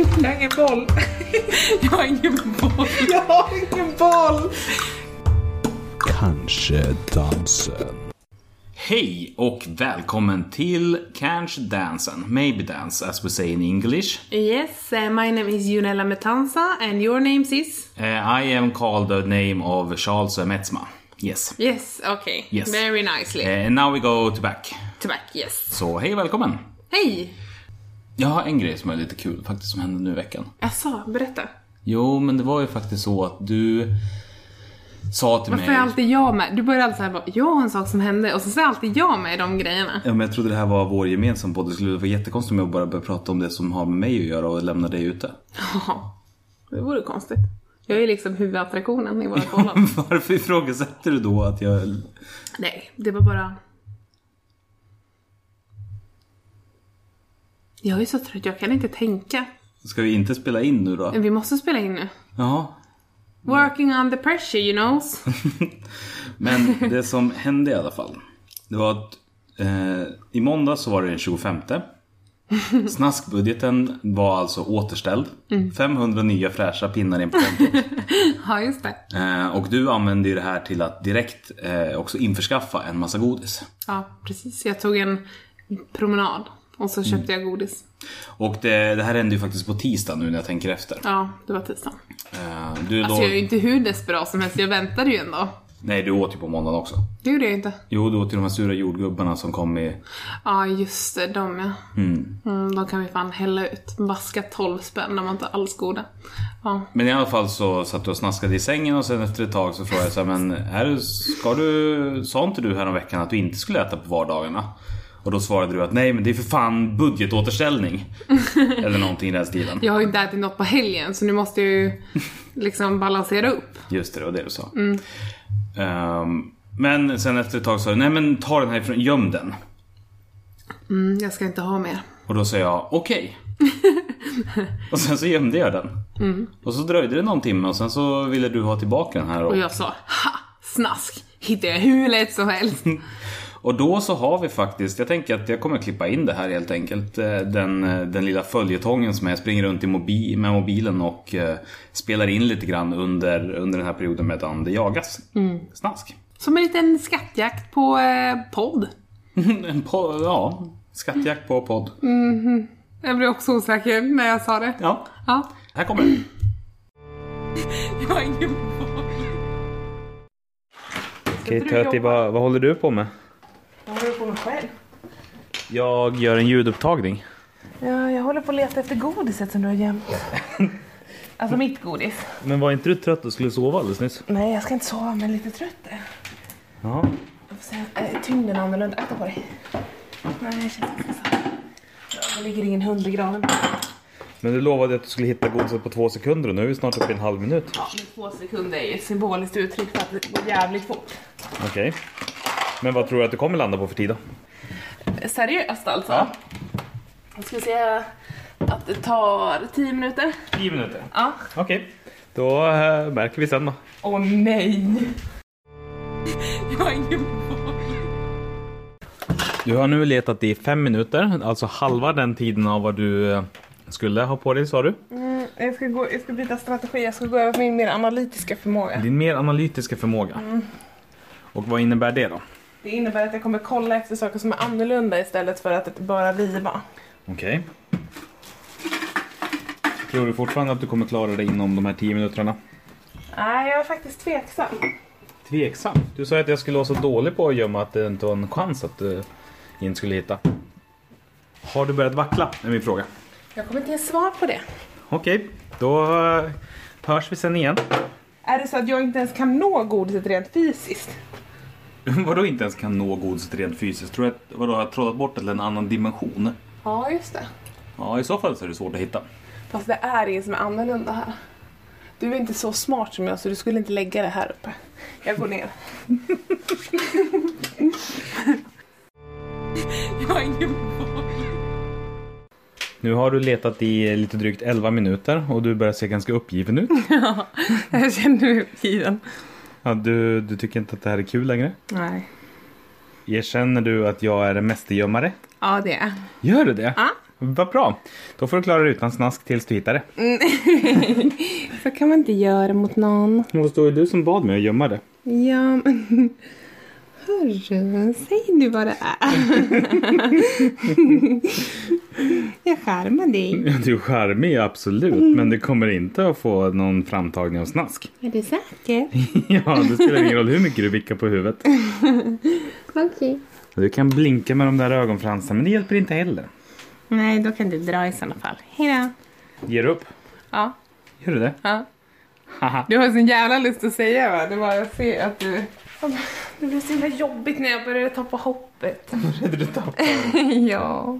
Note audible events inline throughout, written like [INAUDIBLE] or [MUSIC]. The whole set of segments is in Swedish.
Jag har ingen boll. [LAUGHS] Jag har ingen boll. Jag har ingen boll. Kanske dansen. Hej och välkommen till Kanske Dansen, Maybe Dance as we say in English. Yes, uh, my name is Junella Metanza and your names is? Uh, I am called the name of Charles Metzma. Yes. Yes, okay. Yes. Very nicely. Uh, and now we go to back. To back, yes. Så hej och välkommen. Hej! Jag har en grej som är lite kul faktiskt som hände nu i veckan. Jaså, berätta. Jo, men det var ju faktiskt så att du sa till Varför mig... är alltid jag med? Du börjar alltid såhär bara, jag har en sak som hände och så säger alltid jag med i de grejerna. Ja, men jag trodde det här var vår gemensamma podd. Det skulle vara jättekonstigt om jag bara började prata om det som har med mig att göra och lämna dig ute. Jaha, det vore konstigt. Jag är liksom huvudattraktionen i vårt [LAUGHS] förhållande. Varför ifrågasätter du då att jag... Nej, det var bara... Jag är så trött, jag kan inte tänka. Ska vi inte spela in nu då? Men vi måste spela in nu. Ja. Working under pressure, you knows. [LAUGHS] Men det som hände i alla fall. Det var att eh, i måndag så var det den 25. [LAUGHS] Snaskbudgeten var alltså återställd. 500 nya fräscha pinnar in på kontot. [LAUGHS] ja, just det. Eh, och du använde ju det här till att direkt eh, också införskaffa en massa godis. Ja, precis. Jag tog en promenad och så köpte jag godis. Och det, det här hände ju faktiskt på tisdag nu när jag tänker efter. Ja, det var tisdag. Eh, du Alltså då... jag är ju inte hur desperat som helst, jag väntade ju ändå. Nej, du åt ju på måndagen också. Det gjorde jag inte. Jo, du åt ju de här sura jordgubbarna som kom i... Ja, just det, de ja. Mm. de kan vi fan hälla ut. Vaska 12 spänn, de var inte alls goda. Ja. Men i alla fall så satt du och snaskade i sängen och sen efter ett tag så frågade jag så här, men är du, ska du, sa inte du häromveckan att du inte skulle äta på vardagarna? Och då svarade du att nej men det är för fan budgetåterställning. [LAUGHS] Eller någonting i den stilen. Jag har ju inte ätit något på helgen, så nu måste jag ju [LAUGHS] liksom balansera upp. Just det, det var det du sa. Ehm, men sen efter ett tag sa du, nej men ta den härifrån, göm den. Mm, jag ska inte ha mer. Och då sa jag, okej. [LAUGHS] och sen så gömde jag den. Och så dröjde det någon timme och sen så ville du ha tillbaka den här. Och Och, jag sa, ha! Snask! Hittar jag hur lätt som helst. Och då så har vi faktiskt, jag tänker att jag kommer klippa in det här helt enkelt. eh, Den, eh, den lilla följetongen som jag springer runt i mobi, med mobilen och eh, spelar in lite grann under, under den här perioden medan det jagas. Snask. Som en liten skattjakt på eh, podd. [LAUGHS] En po- ja, skattjakt på podd. Jag blev också osäker när jag sa det. Ja, Ja. här kommer det. [LAUGHS] Jag har ingen boll. Okej, Töti, vad, vad håller du på med? Med själv. Jag gör en ljudupptagning. Ja, jag håller på att leta efter godiset som du har gömt. [LAUGHS] Alltså mitt godis. Men var inte du trött och skulle sova alldeles nyss? Nej, jag ska inte sova, men lite trött är jag. Ja. Jag får säga, äh, tyngden är annorlunda. Akta på dig. Nej, jag känner inte så. Det ligger ingen hund i graven. Men du lovade att du skulle hitta godiset på två sekunder och nu är vi snart uppe i en halv minut. Ja, men två sekunder är ju ett symboliskt uttryck för att det går jävligt fort. Okej. Men vad tror du att du kommer landa på för tid då? Seriöst alltså? Ja. Jag skulle säga att det tar 10 minuter. 10 minuter. Ja. Okej. Då äh, märker vi sen då. Åh nej! Jag har ingen boll. Du har nu letat i fem minuter, alltså halva den tiden av vad du eh, skulle ha på dig sa du. Mm, jag, ska gå, jag ska byta strategi, jag ska gå över på min mer analytiska förmåga. Din mer analytiska förmåga. Och vad innebär det då? Det innebär att jag kommer kolla efter saker som är annorlunda istället för att bara riva. Okej. Tror du fortfarande att du kommer klara dig inom de här 10 minuterna? Nej, jag är faktiskt tveksam. Tveksam. Du sa att jag skulle vara så dålig på att gömma att det inte var en chans att du inte skulle hitta. Har du börjat vackla? är min fråga. Jag kommer inte ge svar på det. Okej, då hörs vi sen igen. Är det så att jag inte ens kan nå godiset rent fysiskt? [LAUGHS] Vadå inte ens kan nå godiset rent fysiskt? Tror du att vadå, har jag trollat bort det till en annan dimension? Ja, just det. Ja, i så fall så är det svårt att hitta. Fast det är inget som är annorlunda här. Du är inte så smart som jag så du skulle inte lägga det här uppe. Jag går ner. [LAUGHS] jag har ingen boll. Nu har du letat i lite drygt 11 minuter och du börjar se ganska uppgiven ut. [LAUGHS] Jag känner mig uppgiven. Ja, du, du tycker inte att det här är kul längre? Nej. Erkänner du att jag är en mästergömmare? Ja, det är Gör du det? Ja. Vad bra. Då får du klara dig utan snask tills du hittar det. [LAUGHS] Så kan man inte göra mot någon. Och då är du som bad mig att gömma det. Ja, men... Hörru, säg nu vad det är. [LAUGHS] Jag skärmar dig. Ja, Du är charmig, absolut. Men det kommer inte att få någon framtagning av snask. Är du säker? [LAUGHS] Ja, det spelar ingen roll hur mycket du vickar på huvudet. [LAUGHS] Okej. Du kan blinka med de där ögonfransarna, men det hjälper inte heller. Nej, då kan du dra i sådana fall. Hejdå. Ger du upp? Ja. Gör du det? ja. Haha. Du har sån jävla lust att säga va? Det var jag ser att du... Det blev så himla jobbigt när jag började ta på hoppet. [LAUGHS] Räddade du tappa? [LAUGHS] ja.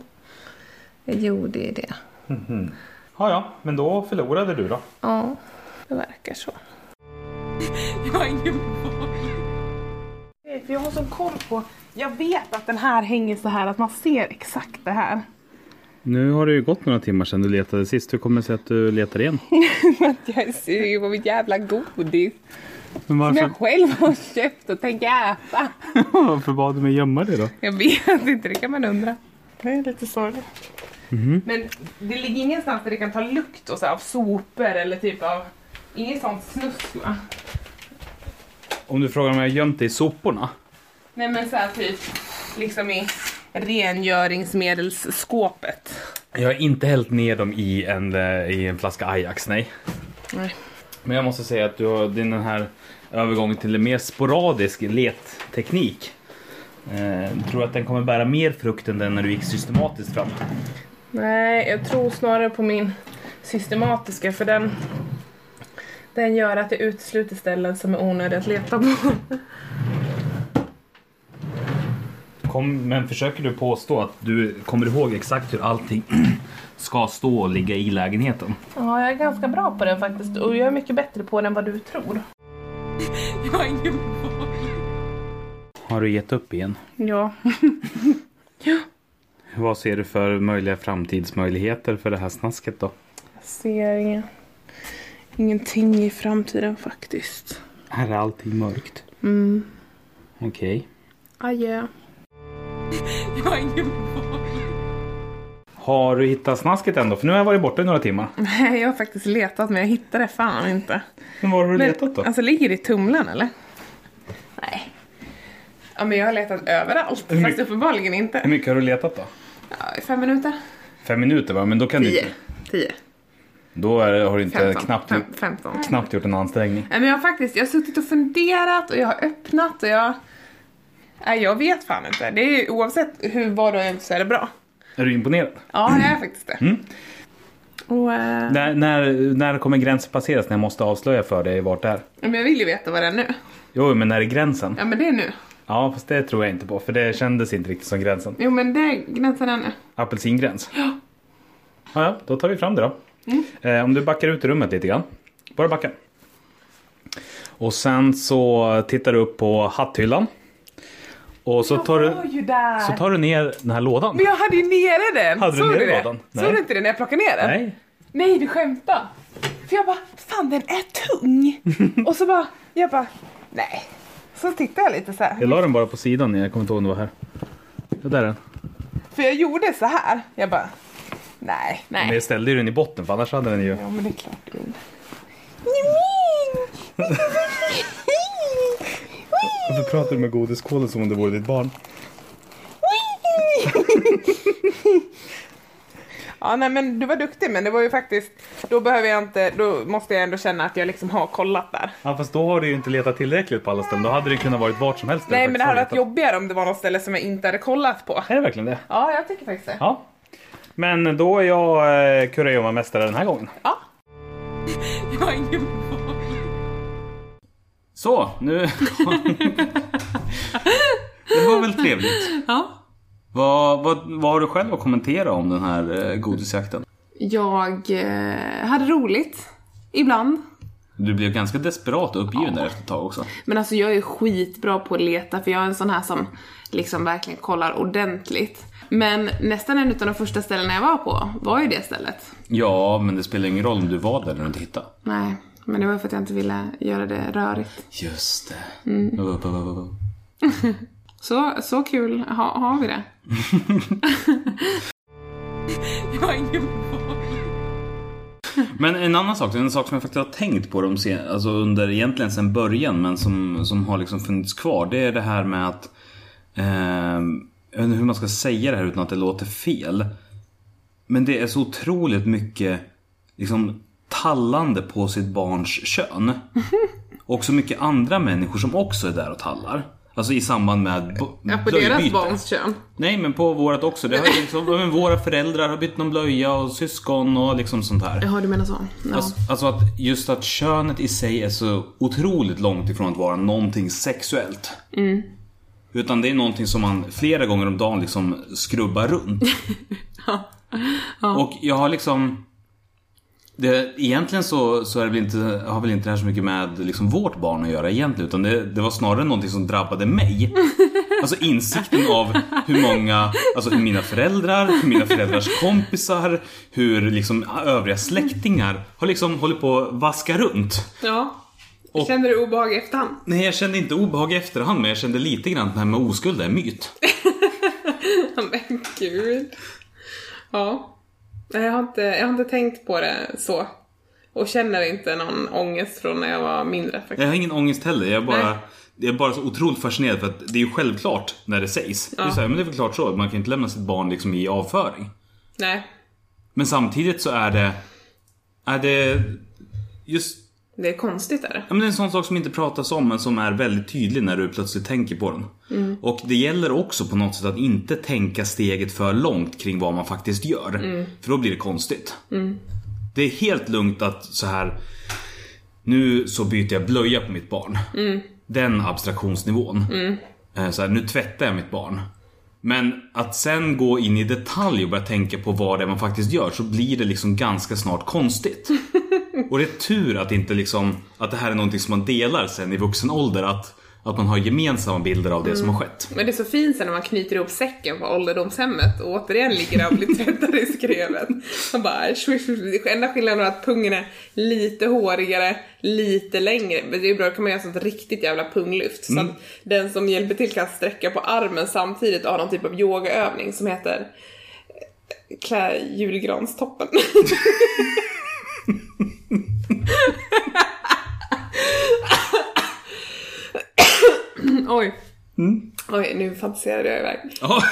Jag gjorde ju det. Ja, ja, men då förlorade du då. Ja, det verkar så. [LAUGHS] Jag har ingen jag har sån koll på... Jag vet att den här hänger så här att man ser exakt det här. Nu har det ju gått några timmar sedan du letade sist. Hur kommer det sig att du letar igen? att jag är sugen på mitt jävla godis. Men Som varför, jag själv har köpt och tänker äta. [LAUGHS] varför bad du mig gömma det då? Jag vet inte, det kan man undra. Det är lite sorgligt. Men det ligger ingenstans där det kan ta lukt och så här, av sopor eller typ av... Inget sånt snusk va? Om du frågar om jag har gömt det i soporna? Nej men så här typ liksom i rengöringsmedelsskåpet. Jag har inte hällt ner dem i en, eh, i en flaska Ajax, nej. Nej. Men jag måste säga att du har din den här övergången till en mer sporadisk letteknik. Eh, tror att den kommer bära mer frukt än den när du gick systematiskt fram? Nej, jag tror snarare på min systematiska för den den gör att jag utesluter ställen som är onödiga att leta på. [LAUGHS] Kom, men försöker du påstå att du kommer ihåg exakt hur allting [CLEARS THROAT] ska stå och ligga i lägenheten? Ja, jag är ganska bra på den faktiskt och jag är mycket bättre på den än vad du tror. [LAUGHS] Jag har ingen. Har du gett upp igen? [LAUGHS] Ja. Vad ser du för möjliga framtidsmöjligheter för det här snasket då? Jag ser ingen, ingenting i framtiden faktiskt. Här är allting mörkt. Mm. Okej. Adjö. [LAUGHS] Jag har ingen boll. Har du hittat snasket ändå? För nu har jag varit borta i några timmar. Nej, jag har faktiskt letat men jag hittade det fan inte. Men var har du Men, letat då? Alltså ligger det i tumlen eller? Nej. Ja men jag har letat överallt. Hur Fast uppenbarligen inte. Hur mycket har du letat då? Ja, fem minuter. Fem minuter va? Men då kan du Tio. inte... Tio. Då är, har du inte Femton. knappt, Fem, femton. knappt gjort en ansträngning. Nej men jag har faktiskt, jag har suttit och funderat och jag har öppnat och jag... Nej jag vet fan inte. Det är ju, oavsett hur, vad du har gjort så är det bra. Är du imponerad? Ja, jag är faktiskt det. Mm. Och, eh, När, när, när kommer gränsen passeras när jag måste avslöja för dig vart det är? men jag vill ju veta vad det är nu. Jo, men när är gränsen? Ja men det är nu. Ja, fast det tror jag inte på. För det kändes inte riktigt som gränsen. Jo men det är gränsen är nu. Apelsingräns. Ja. Mm. Ja, ja, då tar vi fram det då. Eh, om du backar ut i rummet lite grann. Bara backa. Och sen så tittar du upp på hatthyllan. Och så tar, du, så tar du ner den här lådan. Men jag hade ju nere den. Hade du Såg nere det? lådan? Såg du inte det när jag plockade ner den? Nej. Nej, du skämtar. För jag bara, fan den är tung. [LAUGHS] och så bara, jag bara, nej. Så tittade jag lite så här. Jag la den bara på sidan, jag kommer inte ihåg om det var här. Ja, där är den. För jag gjorde så här. Jag bara, nej, Men nej. jag ställde ju den i botten för annars hade den ju... Ja men det är klart du gjorde. [LAUGHS] Varför pratar du med godiskålen som om det vore ditt barn? [LAUGHS] Ja nej men du var duktig men det var ju faktiskt, då behöver jag inte, då måste jag ändå känna att jag liksom har kollat där. Ja fast då har du ju inte letat tillräckligt på alla ställen. Då hade det kunnat varit vart som helst. Nej men det hade varit jobbigare om det var något ställe som jag inte hade kollat på. Är det verkligen det? Ja jag tycker faktiskt det. Ja. Men då är jag eh, kurragömma-mästare den här gången. Ja. [LAUGHS] Jag har ingen. Så, nu... [LAUGHS] det var väl trevligt. Ja. Vad, vad, vad har du själv att kommentera om den här eh, godisjakten? Jag eh, hade roligt. Ibland. Du blev ganska desperat och uppgiven där efter ett tag också. Men alltså jag är skitbra på att leta för jag är en sån här som liksom verkligen kollar ordentligt. Men nästan en av de första ställena jag var på var ju det stället. Ja, men det spelar ingen roll om du var där du inte hittade. Nej, men det var för att jag inte ville göra det rörigt. Just det. Mm. [LAUGHS] Så, så kul ha, har vi det. [LAUGHS] Jag är ingen. Men en annan sak, en sak som jag faktiskt har tänkt på de sen, alltså under egentligen sen början men som, som har liksom funnits kvar. Det är det här med att eh, Jag vet inte hur man ska säga det här utan att det låter fel. Men det är så otroligt mycket liksom tallande på sitt barns kön. [LAUGHS] Och så mycket andra människor som också är där och tallar. Alltså i samband med Ja, på deras barns kön. Nej men på vårat också. Det har ju liksom, våra föräldrar har bytt någon blöja och syskon och liksom sånt här. Jaha, du menar så? Ja. Alltså, alltså att just att könet i sig är så otroligt långt ifrån att vara någonting sexuellt. Utan det är någonting som man flera gånger om dagen liksom skrubbar runt. [LAUGHS] Och jag har liksom... Det, egentligen så, så är väl inte, har väl inte det här så mycket med liksom vårt barn att göra egentligen. Utan det, det var snarare någonting som drabbade mig. [LAUGHS] Alltså insikten av hur många, alltså hur mina föräldrar, hur mina föräldrars kompisar, hur liksom övriga släktingar har liksom hållit på att vaska runt. ja. Och- Känner du obehag i efterhand? Nej, jag kände inte obehag i efterhand, men jag kände lite grann att det här med oskuld är en myt. [LAUGHS] Men gud. Ja. Nej, Jag har, inte, jag har inte tänkt på det så. Och känner inte någon ångest från när jag var mindre faktiskt. Jag har ingen ångest heller, jag är bara, Nej. jag är bara så otroligt fascinerad för att det är ju självklart när det sägs. Det, är så här, men det är väl klart så, man kan inte lämna sitt barn liksom i avföring. Nej. Men samtidigt så är det, är det just Det är konstigt är det. Ja, men det är en sån sak som inte pratas om men som är väldigt tydlig när du plötsligt tänker på den. Och det gäller också på något sätt att inte tänka steget för långt kring vad man faktiskt gör. För då blir det konstigt. Det är helt lugnt att så här. Nu så byter jag blöja på mitt barn. Den abstraktionsnivån. Eh, Så här, nu tvättar jag mitt barn. Men att sen gå in i detalj och börja tänka på vad det är man faktiskt gör så blir det liksom ganska snart konstigt. [LAUGHS] Och det är tur att inte liksom, att det här är någonting som man delar sen i vuxen ålder. Att, att man har gemensamma bilder av det som har skett. Men det är så fint sen när man knyter ihop säcken på ålderdomshemmet och återigen ligger där och blir tvättad i skrevet. Man bara, swish, swish. Enda skillnaden är att pungen är lite hårigare, lite längre. Men det är bra, då kan man göra sånt riktigt jävla punglyft. Så att den som hjälper till kan sträcka på armen samtidigt och ha någon typ av yogaövning som heter eh, klä julgranstoppen. [LAUGHS] [LAUGHS] Oj. Oj, nu fantiserade jag iväg. Ja.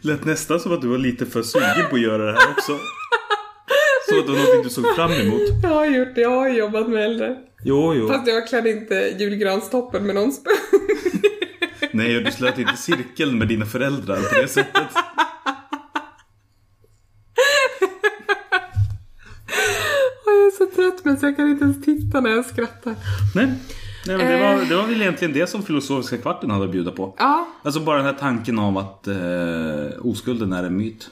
Lät nästan som att du var lite för sugen på att göra det här också. Som att det var någonting du såg fram emot. Jag har gjort det, jag har jobbat med äldre. Jo, jo. Fast jag klädde inte julgranstoppen med någon spö. Nej, du slöt inte cirkeln med dina föräldrar på det sättet. Och jag är så trött men jag kan inte ens titta när jag skrattar. Nej. Nej men det, var, det var väl egentligen det som filosofiska kvarten hade att bjuda på. Ja, Alltså bara den här tanken av att eh, oskulden är en myt.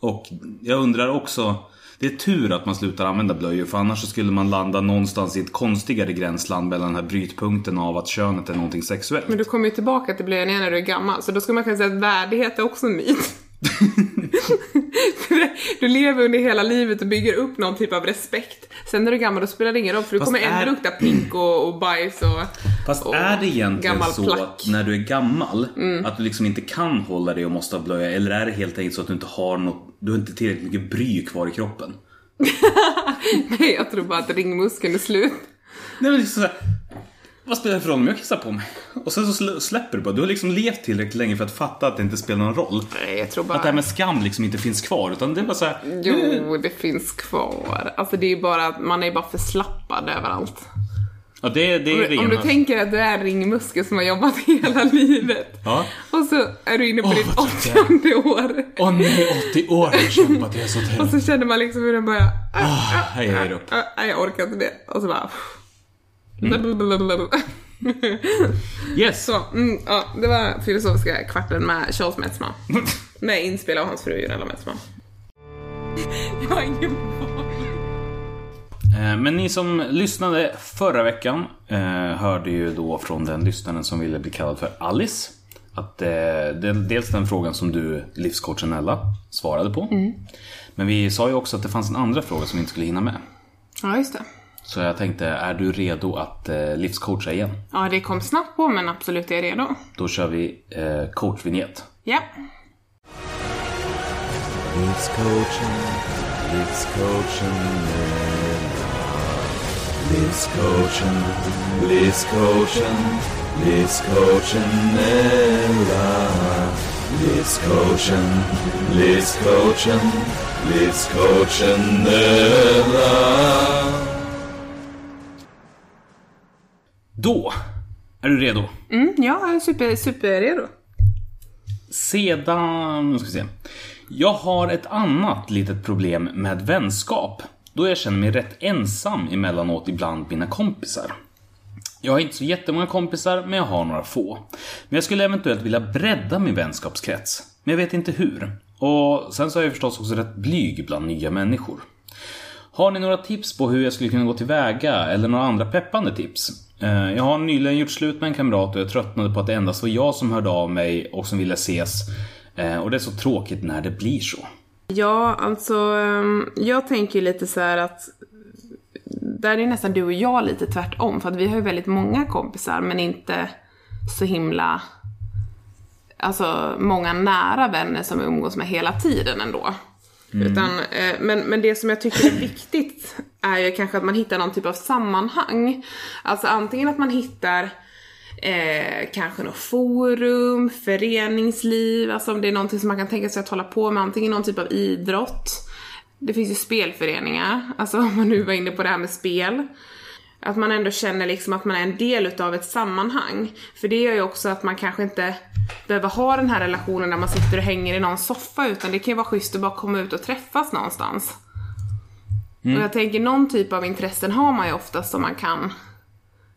Och jag undrar också, det är tur att man slutar använda blöjor för annars så skulle man landa någonstans i ett konstigare gränsland mellan den här brytpunkten av att könet är någonting sexuellt. men du kommer ju tillbaka till blöjan igen när du är gammal så då skulle man kunna säga att värdighet är också en myt. [LAUGHS] du lever under hela livet och bygger upp någon typ av respekt. Sen när du är gammal då spelar det ingen roll för du Fast kommer ändå är- lukta pink och, och bajs och... Fast och är det egentligen så plack. när du är gammal att du liksom inte kan hålla dig och måste ha blöja eller är det helt enkelt så att du inte har något, du har inte tillräckligt mycket bry kvar i kroppen? [LAUGHS] Nej, jag tror bara att ringmuskeln är slut. Nej men liksom såhär, vad spelar det för roll om jag kissar på mig? Och sen så sl- släpper du bara, du har liksom levt tillräckligt länge för att fatta att det inte spelar någon roll. Nej, jag tror Att det här bara... med skam liksom inte finns kvar utan det är bara såhär, Jo, det finns kvar. Alltså det är ju bara att man är bara förslappad överallt. ja det, det är Om, rena... om du tänker att du är ringmuskel som har jobbat [LAUGHS] hela livet. Ja. Och så är du inne på Åh, ditt är. åttonde år. Åh nej, 80 år har jag kämpat i ett sånt [LAUGHS] Och här. så känner man liksom hur den börjar... Ah, jag ger upp. äh, Nej, jag orkar inte det. Och så bara... [LAUGHS] Yes! Så, mm, ja, det var filosofiska kvarten med Charles Metzma. [LAUGHS] Med inspel av hans fru Gunilla Metzma. [LAUGHS] Jag har ingen. Eh, Men ni som lyssnade förra veckan eh, hörde ju då från den lyssnaren som ville bli kallad för Alice. Att eh, det, dels den frågan som du, livscoachen Ella, svarade på. Men vi sa ju också att det fanns en andra fråga som vi inte skulle hinna med. Ja, just det. Så jag tänkte, är du redo att eh, livscoacha igen? Ja, det kom snabbt på men absolut, jag är redo. Då kör vi eh, coachvinjett. Ja. Livscoachen, livscoachen Livscoachen, livscoachen, livscoachen Ella Livscoachen, livscoachen, livscoachen Då är du redo. Mm, ja, jag är super, superredo. Sedan, nu ska vi se. Jag har ett annat litet problem med vänskap. Då jag känner mig rätt ensam emellanåt ibland mina kompisar. Jag har inte så jättemånga kompisar, men jag har några få. Men jag skulle eventuellt vilja bredda min vänskapskrets. Men jag vet inte hur. Och sen så är jag förstås också rätt blyg bland nya människor. Har ni några tips på hur jag skulle kunna gå tillväga eller några andra peppande tips? Eh, jag har nyligen gjort slut med en kamrat och jag tröttnade på att det endast var jag som hörde av mig och som ville ses. Eh, och det är så tråkigt när det blir så. Ja, alltså ehm, jag tänker ju lite så här att där är nästan du och jag lite tvärtom för att vi har ju väldigt många kompisar men inte så himla alltså många nära vänner som vi umgås med hela tiden ändå. Mm. Utan, eh, men, men det som jag tycker är viktigt är ju kanske att man hittar någon typ av sammanhang. Alltså antingen att man hittar eh, kanske något forum, föreningsliv, alltså om det är någonting som man kan tänka sig att hålla på med, antingen någon typ av idrott. Det finns ju spelföreningar, alltså om man nu var inne på det här med spel. Att man ändå känner liksom att man är en del utav ett sammanhang. För det gör ju också att man kanske inte behöver ha den här relationen där man sitter och hänger i någon soffa utan det kan ju vara schysst att bara komma ut och träffas någonstans. Och jag tänker någon typ av intressen har man ju oftast som man kan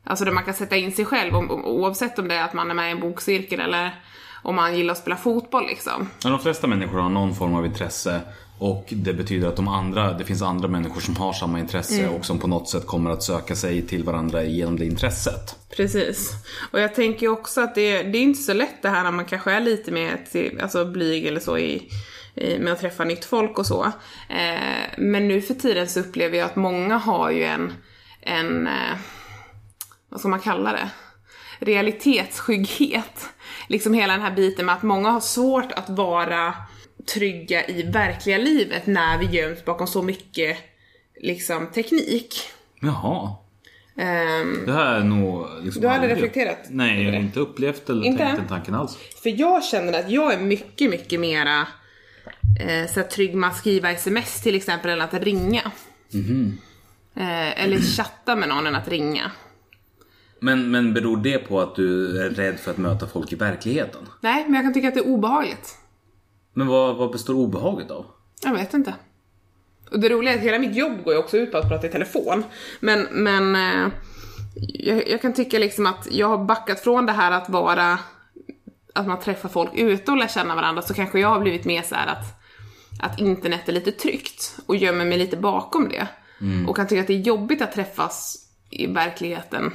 Alltså där man kan sätta in sig själv oavsett om det är att man är med i en bokcirkel eller om man gillar att spela fotboll liksom. Ja, de flesta människor har någon form av intresse och det betyder att de andra, det finns andra människor som har samma intresse och som på något sätt kommer att söka sig till varandra genom det intresset. Precis. Och jag tänker också att det, det är inte så lätt det här när man kanske är lite mer till, alltså blyg eller så i, i, med att träffa nytt folk och så. Eh, men nu för tiden så upplever jag att många har ju en, en eh, vad ska man kalla det? Realitetsskygghet. Liksom hela den här biten med att många har svårt att vara trygga i verkliga livet när vi göms bakom så mycket liksom teknik. Jaha. Ehm, Det här är nog... Liksom Du har aldrig reflekterat Nej, jag har inte upplevt eller Inte? tänkt den tanken alls. För jag känner att jag är mycket, mycket mera eh, så här, trygg med att skriva sms till exempel än att ringa. Eh, eller chatta med någon än att ringa. Men, men beror det på att du är rädd för att möta folk i verkligheten? Nej, men jag kan tycka att det är obehagligt. Men vad, vad består obehaget av? Jag vet inte. Och det roliga är att hela mitt jobb går ju också ut på att prata i telefon. Men, men eh, jag, jag kan tycka liksom att jag har backat från det här att vara att man träffar folk ute och lär känna varandra så kanske jag har blivit mer så här att att internet är lite tryggt och gömmer mig lite bakom det. Och kan tycka att det är jobbigt att träffas i verkligheten.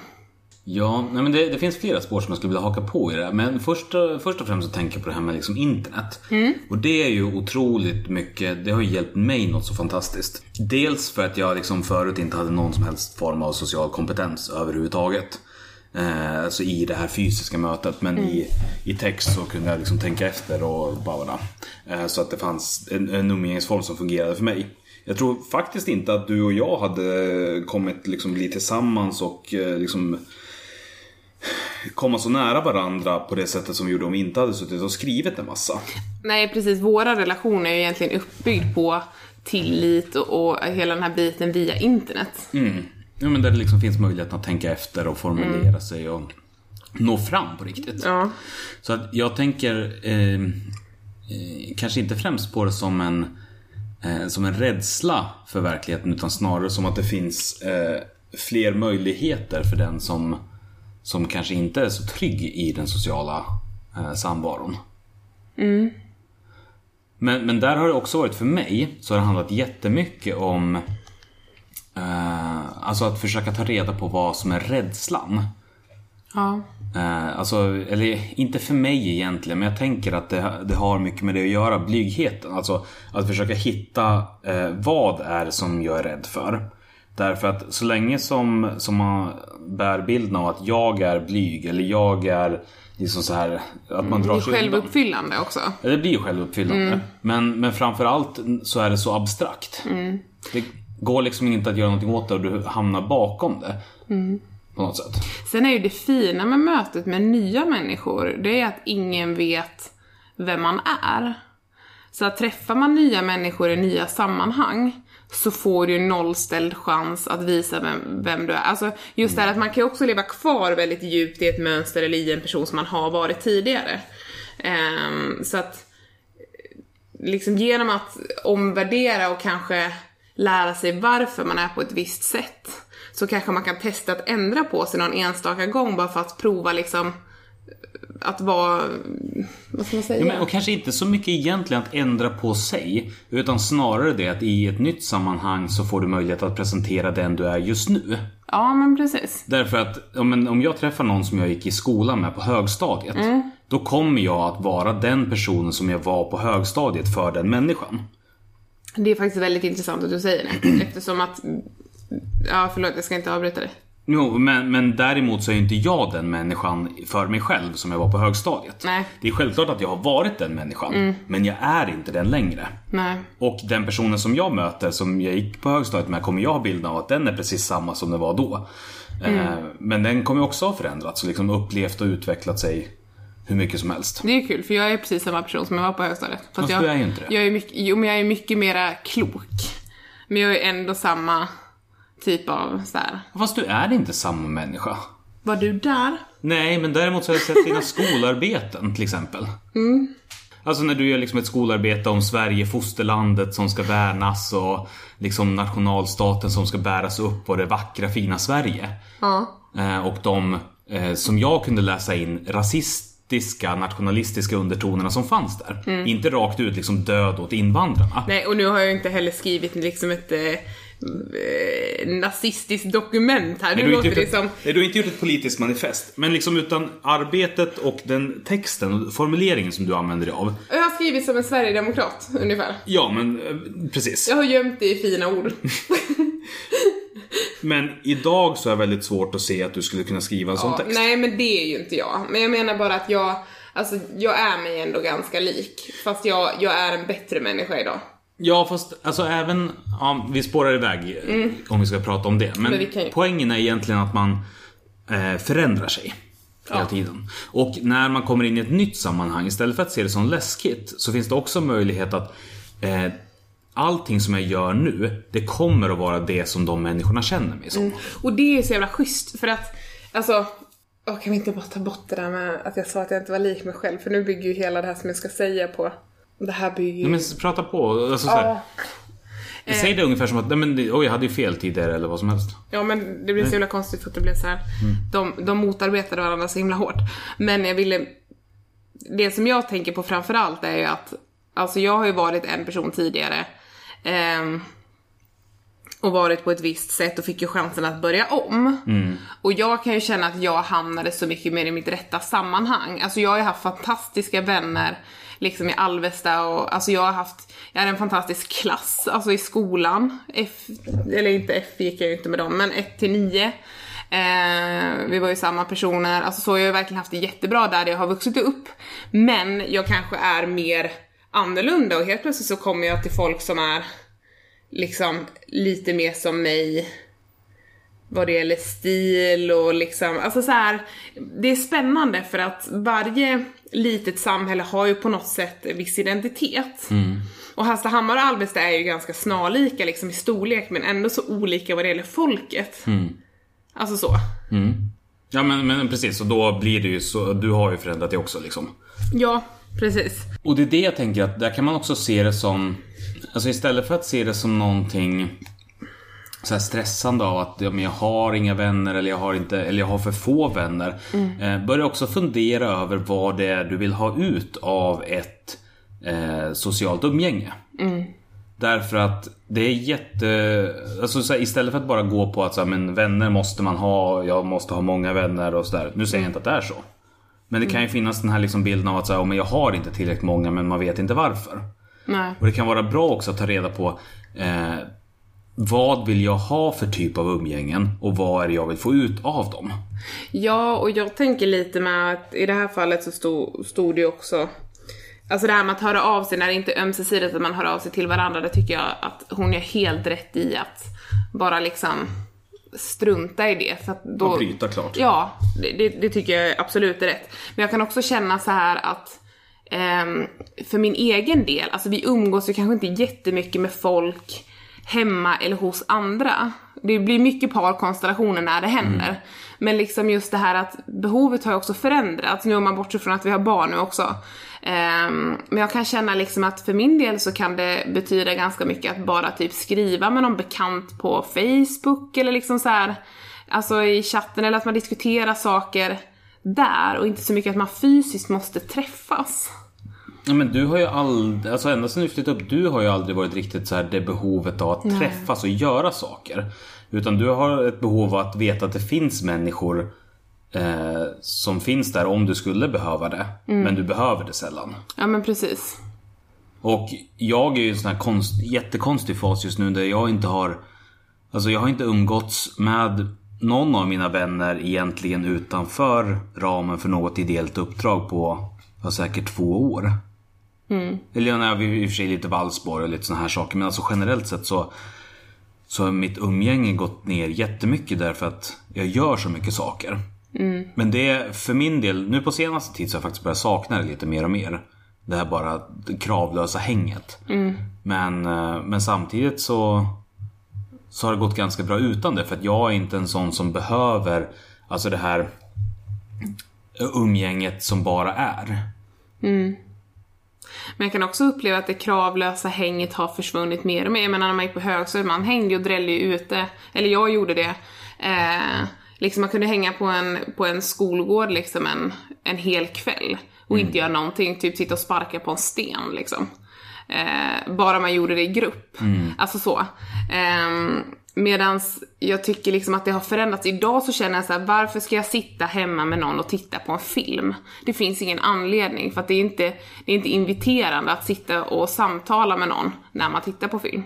Ja, nej men det, det finns flera spår som jag skulle vilja haka på i det. här. Men först, först och främst så tänker jag på det här med liksom internet. Och det är ju otroligt mycket, det har ju hjälpt mig något så fantastiskt. Dels för att jag liksom förut inte hade någon som helst form av social kompetens överhuvudtaget. Eh, alltså i det här fysiska mötet. Men i, i text så kunde jag liksom tänka efter och bara eh, Så att det fanns en, en umgängesform som fungerade för mig. Jag tror faktiskt inte att du och jag hade kommit liksom bli tillsammans och eh, liksom komma så nära varandra på det sättet som vi gjorde om vi inte hade suttit och skrivit en massa. Nej precis, våra relationer är ju egentligen uppbyggd på tillit och, och hela den här biten via internet. Mm. Ja, men där det liksom finns möjlighet att tänka efter och formulera sig och nå fram på riktigt. Ja. Så att jag tänker eh, eh, kanske inte främst på det som en, eh, som en rädsla för verkligheten utan snarare som att det finns eh, fler möjligheter för den som, som kanske inte är så trygg i den sociala eh, samvaron. Men, men där har det också varit för mig så har det handlat jättemycket om eh, Alltså att försöka ta reda på vad som är rädslan. Ja. Eh, alltså, eller inte för mig egentligen, men jag tänker att det, det har mycket med det att göra, blygheten. Alltså att försöka hitta eh, vad är som jag är rädd för. Därför att så länge som, som man bär bilden av att jag är blyg eller jag är liksom så här, att man Det drar är sig undan. självuppfyllande också. Ja, det blir självuppfyllande. Men, men framförallt så är det så abstrakt. Det går liksom inte att göra någonting åt det och du hamnar bakom det. På något sätt. Sen är ju det fina med mötet med nya människor, det är att ingen vet vem man är. Så att träffar man nya människor i nya sammanhang så får du ju nollställd chans att visa vem, vem du är. Alltså just det här att man kan ju också leva kvar väldigt djupt i ett mönster eller i en person som man har varit tidigare. Um, så att liksom genom att omvärdera och kanske lära sig varför man är på ett visst sätt så kanske man kan testa att ändra på sig någon enstaka gång bara för att prova liksom att vara, vad ska man säga? Ja, men, och kanske inte så mycket egentligen att ändra på sig. Utan snarare det att i ett nytt sammanhang så får du möjlighet att presentera den du är just nu. Ja, men precis. Därför att men om jag träffar någon som jag gick i skolan med på högstadiet. Mm. Då kommer jag att vara den personen som jag var på högstadiet för den människan. Det är faktiskt väldigt intressant att du säger det. [CLEARS THROAT] Eftersom att, ja förlåt jag ska inte avbryta dig. Jo, men, men däremot så är inte jag den människan för mig själv som jag var på högstadiet. Nej. Det är självklart att jag har varit den människan, men jag är inte den längre. Nej. Och den personen som jag möter, som jag gick på högstadiet med, kommer jag ha bilden av att den är precis samma som den var då. Eh, men den kommer också ha förändrats och liksom upplevt och utvecklat sig hur mycket som helst. Det är kul för jag är precis samma person som jag var på högstadiet. Fast Fast jag, du är ju inte det. Jag är mycket, jo men jag är mycket mera klok. Men jag är ändå samma typ av så här. Fast du är inte samma människa. Var du där? Nej, men däremot så har jag sett dina [LAUGHS] skolarbeten till exempel. Alltså när du gör liksom ett skolarbete om Sverige, fosterlandet som ska värnas och liksom nationalstaten som ska bäras upp och det vackra fina Sverige. Ja. Eh, och de, eh, som jag kunde läsa in, rasistiska, nationalistiska undertonerna som fanns där. Inte rakt ut liksom död åt invandrarna. Nej, och nu har jag inte heller skrivit liksom ett eh, nazistiskt dokument här. Nej, Nu har låter det som... Nej, du har inte gjort ett politiskt manifest. Men liksom utan arbetet och den texten och formuleringen som du använder dig av. Jag har skrivit som en sverigedemokrat, ungefär. Ja, men eh, precis. Jag har gömt det i fina ord. [LAUGHS] Men idag så är det väldigt svårt att se att du skulle kunna skriva en sån Ja, text. nej, men det är ju inte jag. Men jag menar bara att jag, alltså jag är mig ändå ganska lik. Fast jag, jag är en bättre människa idag. Ja, fast alltså även... Ja, vi spårar iväg eh, om vi ska prata om det. Men, Mm. Men ju- poängen är egentligen att man eh, förändrar sig. Hela Ja. tiden. Och när man kommer in i ett nytt sammanhang, istället för att se det som läskigt, så finns det också möjlighet att eh, allting som jag gör nu, det kommer att vara det som de människorna känner mig som. Och det är så jävla schysst för att, alltså, åh, kan vi inte bara ta bort det där med att jag sa att jag inte var lik mig själv? För nu bygger ju hela det här som jag ska säga på, det här bygger ju... Ja, men prata på. Alltså, Ja. Säg det ungefär som att, nej men oj jag hade ju fel tidigare eller vad som helst. Ja men det blir så himla konstigt för att det blev så här. De, de motarbetade varandra så himla hårt. Men jag ville... Det som jag tänker på framförallt är ju att, alltså jag har ju varit en person tidigare. ehm, och varit på ett visst sätt och fick ju chansen att börja om. Och jag kan ju känna att jag hamnade så mycket mer i mitt rätta sammanhang. Alltså jag har ju haft fantastiska vänner liksom i Alvesta och alltså jag har haft, jag hade en fantastisk klass, alltså i skolan. F, eller inte F gick jag ju inte med dem, men 1 till 9. Eh, vi var ju samma personer, alltså så jag har ju verkligen haft det jättebra där jag har vuxit upp. Men jag kanske är mer annorlunda och helt plötsligt så kommer jag till folk som är liksom lite mer som mig vad det gäller stil och liksom, alltså så här, det är spännande för att varje litet samhälle har ju på något sätt viss identitet. Och Hallstahammar och Alvesta är ju ganska snarlika liksom i storlek men ändå så olika vad det gäller folket. Alltså så. Ja men, men precis, och då blir det ju så, du har ju förändrat det också liksom. Ja, precis. Och det är det jag tänker att där kan man också se det som, alltså istället för att se det som någonting så stressande av att ja, men jag har inga vänner eller jag har, inte, eller jag har för få vänner. Eh, börja också fundera över vad det är du vill ha ut av ett eh, socialt umgänge. Därför att det är jätte... Alltså så här, istället för att bara gå på att så här, men vänner måste man ha, jag måste ha många vänner och sådär. Nu säger jag inte att det är så. Men det kan ju finnas den här liksom bilden av att så här, "Oh, men jag har inte tillräckligt många men man vet inte varför. Nej. Och det kan vara bra också att ta reda på eh, vad vill jag ha för typ av umgängen och vad är det jag vill få ut av dem? Ja, och jag tänker lite med att i det här fallet så stod, stod det ju också Alltså det här med att höra av sig när det inte är ömsesidigt att man hör av sig till varandra, det tycker jag att hon är helt rätt i att bara liksom strunta i det. För att då, Och bryta klart. Ja, det, det, det tycker jag absolut är rätt. Men jag kan också känna så här att ehm, för min egen del, alltså vi umgås ju kanske inte jättemycket med folk hemma eller hos andra. Det blir mycket parkonstellationer när det händer. Men liksom just det här att behovet har ju också förändrats. Nu om man bortser från att vi har barn nu också. Ehm, men jag kan känna liksom att för min del så kan det betyda ganska mycket att bara typ skriva med någon bekant på Facebook eller liksom så här, alltså i chatten eller att man diskuterar saker där och inte så mycket att man fysiskt måste träffas. Ja, men du har ju aldrig, alltså ända sedan du flyttade upp, du har ju aldrig varit riktigt så här det behovet av att träffas och göra saker. Utan du har ett behov av att veta att det finns människor eh, som finns där om du skulle behöva det. Men du behöver det sällan. Ja men precis. Och jag är ju i en sån här konst, jättekonstig fas just nu där jag inte har Alltså jag har inte umgåtts med någon av mina vänner egentligen utanför ramen för något ideellt uppdrag på ja, säkert två år. Eller ja, nej, vi i och för sig lite Valsborg och lite såna här saker men alltså generellt sett så så har mitt umgänge gått ner jättemycket därför att jag gör så mycket saker. Men det är för min del, nu på senaste tid så har jag faktiskt börjat sakna det lite mer och mer. Det här bara kravlösa hänget. Men, eh, men samtidigt så, så har det gått ganska bra utan det. För att jag är inte en sån som behöver alltså det här umgänget som bara är. Men jag kan också uppleva att det kravlösa hänget har försvunnit mer och mer. Jag menar när man gick på högstadiet, man hängde och drällde ju ute. Eller jag gjorde det. Eh, liksom man kunde hänga på en, på en skolgård liksom en, en hel kväll. Och inte göra någonting, typ sitta och sparka på en sten liksom. Eh, bara man gjorde det i grupp. Alltså så. Eh, medans jag tycker liksom att det har förändrats. Idag så känner jag så här, varför ska jag sitta hemma med någon och titta på en film? Det finns ingen anledning för att det är inte, det är inte inviterande att sitta och samtala med någon när man tittar på film.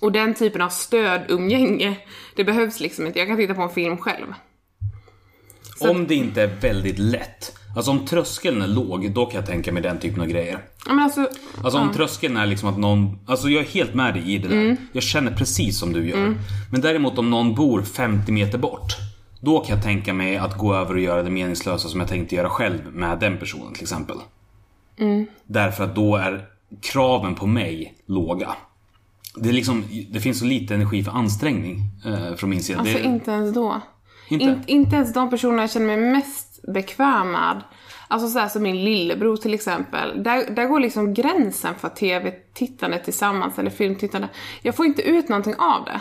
Och den typen av stödumgänge, det behövs liksom inte. Jag kan titta på en film själv. Om det inte är väldigt lätt. Alltså om tröskeln är låg, då kan jag tänka mig den typen av grejer. Ja, men alltså, Alltså om tröskeln är liksom att någon, alltså jag är helt med dig i det där. Jag känner precis som du gör. Men däremot om någon bor 50 meter bort. Då kan jag tänka mig att gå över och göra det meningslösa som jag tänkte göra själv med den personen till exempel. Därför att då är kraven på mig låga. Det, är liksom, det finns så lite energi för ansträngning eh, från min sida. alltså det, inte ens då. Inte? In, inte ens de personerna jag känner mig mest bekväm med. Alltså såhär som min lillebror till exempel. Där, där går liksom gränsen för tv-tittande tillsammans eller filmtittande. Jag får inte ut någonting av det.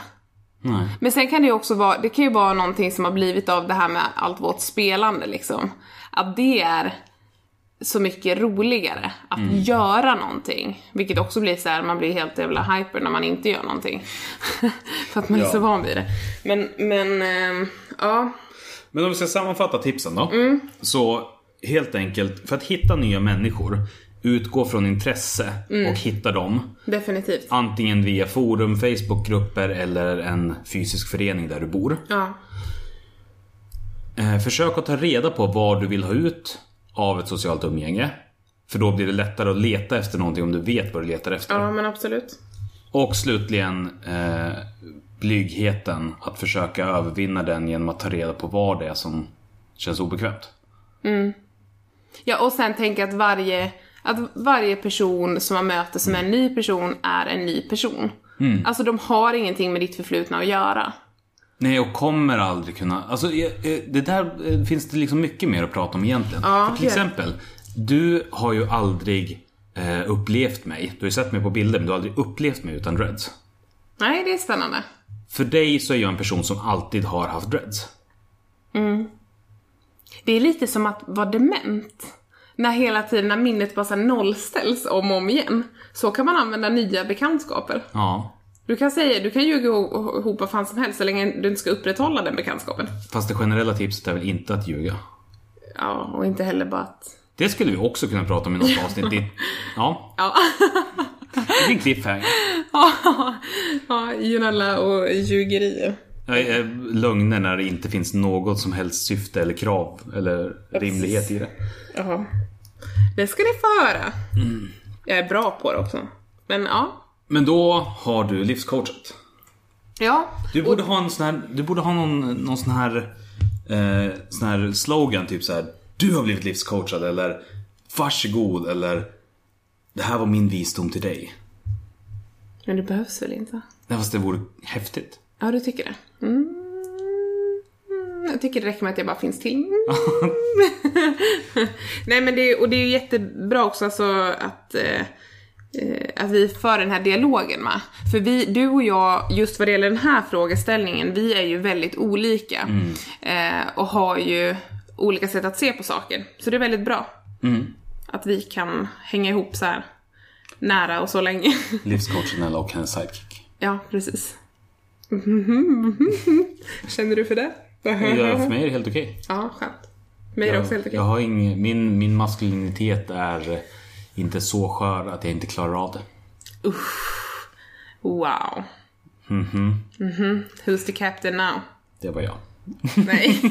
nej. Men sen kan det ju också vara, det kan ju vara någonting som har blivit av det här med allt vårt spelande liksom. Att det är så mycket roligare att göra någonting. Vilket också blir så här, man blir helt jävla hyper när man inte gör någonting. [LAUGHS] För att man är Ja. så van vid det. Men, men, ehm, ja. Men om vi ska sammanfatta tipsen då. Så helt enkelt, för att hitta nya människor, utgå från intresse och hitta dem. Definitivt. Antingen via forum, Facebookgrupper eller en fysisk förening där du bor. Ja. Eh, försök att ta reda på vad du vill ha ut av ett socialt umgänge. För då blir det lättare att leta efter någonting om du vet vad du letar efter. ja, men absolut. Och slutligen eh, blygheten. Att försöka övervinna den genom att ta reda på vad det är som känns obekvämt. Ja, och sen tänka att varje, att varje person som man möter som är en ny person är en ny person. Alltså de har ingenting med ditt förflutna att göra. Nej, och kommer aldrig kunna... Alltså, eh, eh, det där eh, finns det liksom mycket mer att prata om egentligen. Ja, För till exempel, du har ju aldrig eh, upplevt mig. Du har ju sett mig på bilder, men du har aldrig upplevt mig utan dreads. Nej, det är spännande. För dig så är jag en person som alltid har haft dreads. Det är lite som att vara dement. När hela tiden, när minnet bara nollställs om och om igen. Så kan man använda nya bekantskaper. Ja. Du kan säga, du kan ljuga ihop ihop vad fan som helst så länge du inte ska upprätthålla den bekantskapen. Fast det generella tipset är väl inte att ljuga. Ja, och inte heller bara att... Det skulle vi också kunna prata om i något avsnitt. Det, [LAUGHS] ja, Ja. det är en cliffhanger. [LAUGHS] ja, Junalla och eh, Lögner när det inte finns något som helst syfte eller krav eller rimlighet i det. Jaha. Det ska ni få höra. Jag är bra på det också. Men ja. Men då har du livscoachat. Ja. Du borde ha en sån här, du borde ha någon, någon sån här, eh, sån här slogan typ så här. Du har blivit livscoachad eller Varsågod eller Det här var min visdom till dig. Men det behövs väl inte? Nej, fast det vore häftigt. Ja, du tycker det? Mm. Jag tycker det räcker med att jag bara finns till. [LAUGHS] Nej men det, och det är ju jättebra också alltså att, eh, att vi för den här dialogen med. För vi, du och jag, just vad det gäller den här frågeställningen, vi är ju väldigt olika. Eh, och har ju olika sätt att se på saker. Så det är väldigt bra. Att vi kan hänga ihop så här nära och så länge. [LAUGHS] Livscoachen och hennes sidekick. ja, precis. [LAUGHS] Känner du för det? Ja, för mig är det helt okej. Ja, skönt. Mig är det också helt okej. Jag har ing, min, min maskulinitet är inte så skör att jag inte klarar av det. Wow. Mhm. Who's the captain now? Det var jag. Nej. [LAUGHS]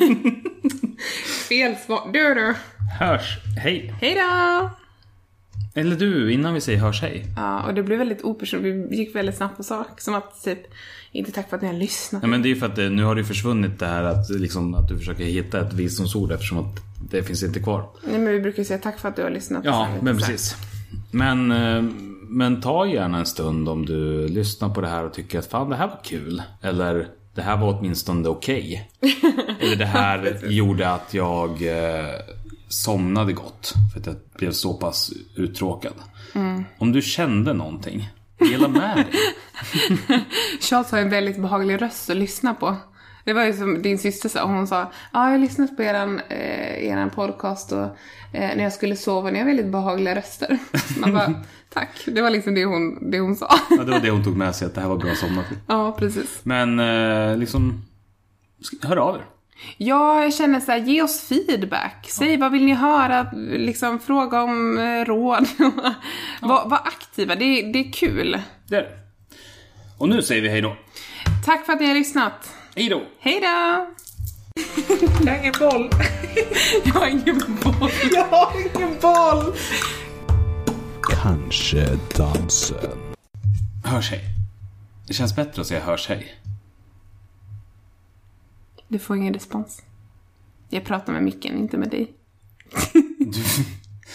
Fel svar. Du du. Hörs. Hej. Hej då! Eller du, innan vi säger hörs hej. Ja, och det blev väldigt opersonligt. Vi gick väldigt snabbt på sak. Som att typ, inte tack för att ni har lyssnat. Nej, men det är för att det, nu har det ju försvunnit det här att, liksom, att du försöker hitta ett visdomsord eftersom att det finns inte kvar. Nej, men vi brukar säga tack för att du har lyssnat. Ja, men precis. Men, eh, men ta gärna en stund om du lyssnar på det här och tycker att fan det här var kul. Eller det här var åtminstone okej. [LAUGHS] Eller det här gjorde att jag eh, somnade gott. För att jag blev så pass uttråkad. Om du kände någonting, dela med dig. [LAUGHS] Charles har en väldigt behaglig röst att lyssna på. Det var ju som din syster sa, hon sa ja jag har lyssnat på eran, eh, eran podcast och eh, när jag skulle sova, ni har väldigt behagliga röster. [LAUGHS] Man bara, tack. Det var liksom det hon, det hon sa. Ja, det var det hon tog med sig, att det här var bra somnat. [LAUGHS] ja, precis. Men eh, liksom, hör av er. Ja, jag känner så här, ge oss feedback. Säg vad vill ni höra, liksom fråga om eh, råd. [LAUGHS] Var, var aktiva, det, är- det är kul. Det är det. Och nu säger vi hej då. Tack för att ni har lyssnat. Hej då! Hej då! [LAUGHS] Jag har ingen boll. [LAUGHS] Jag har ingen boll. Jag har ingen boll. Kanske dansen. Hörs hej. Det känns bättre att säga hörs hej. Du får ingen respons. Jag pratar med micken, inte med dig.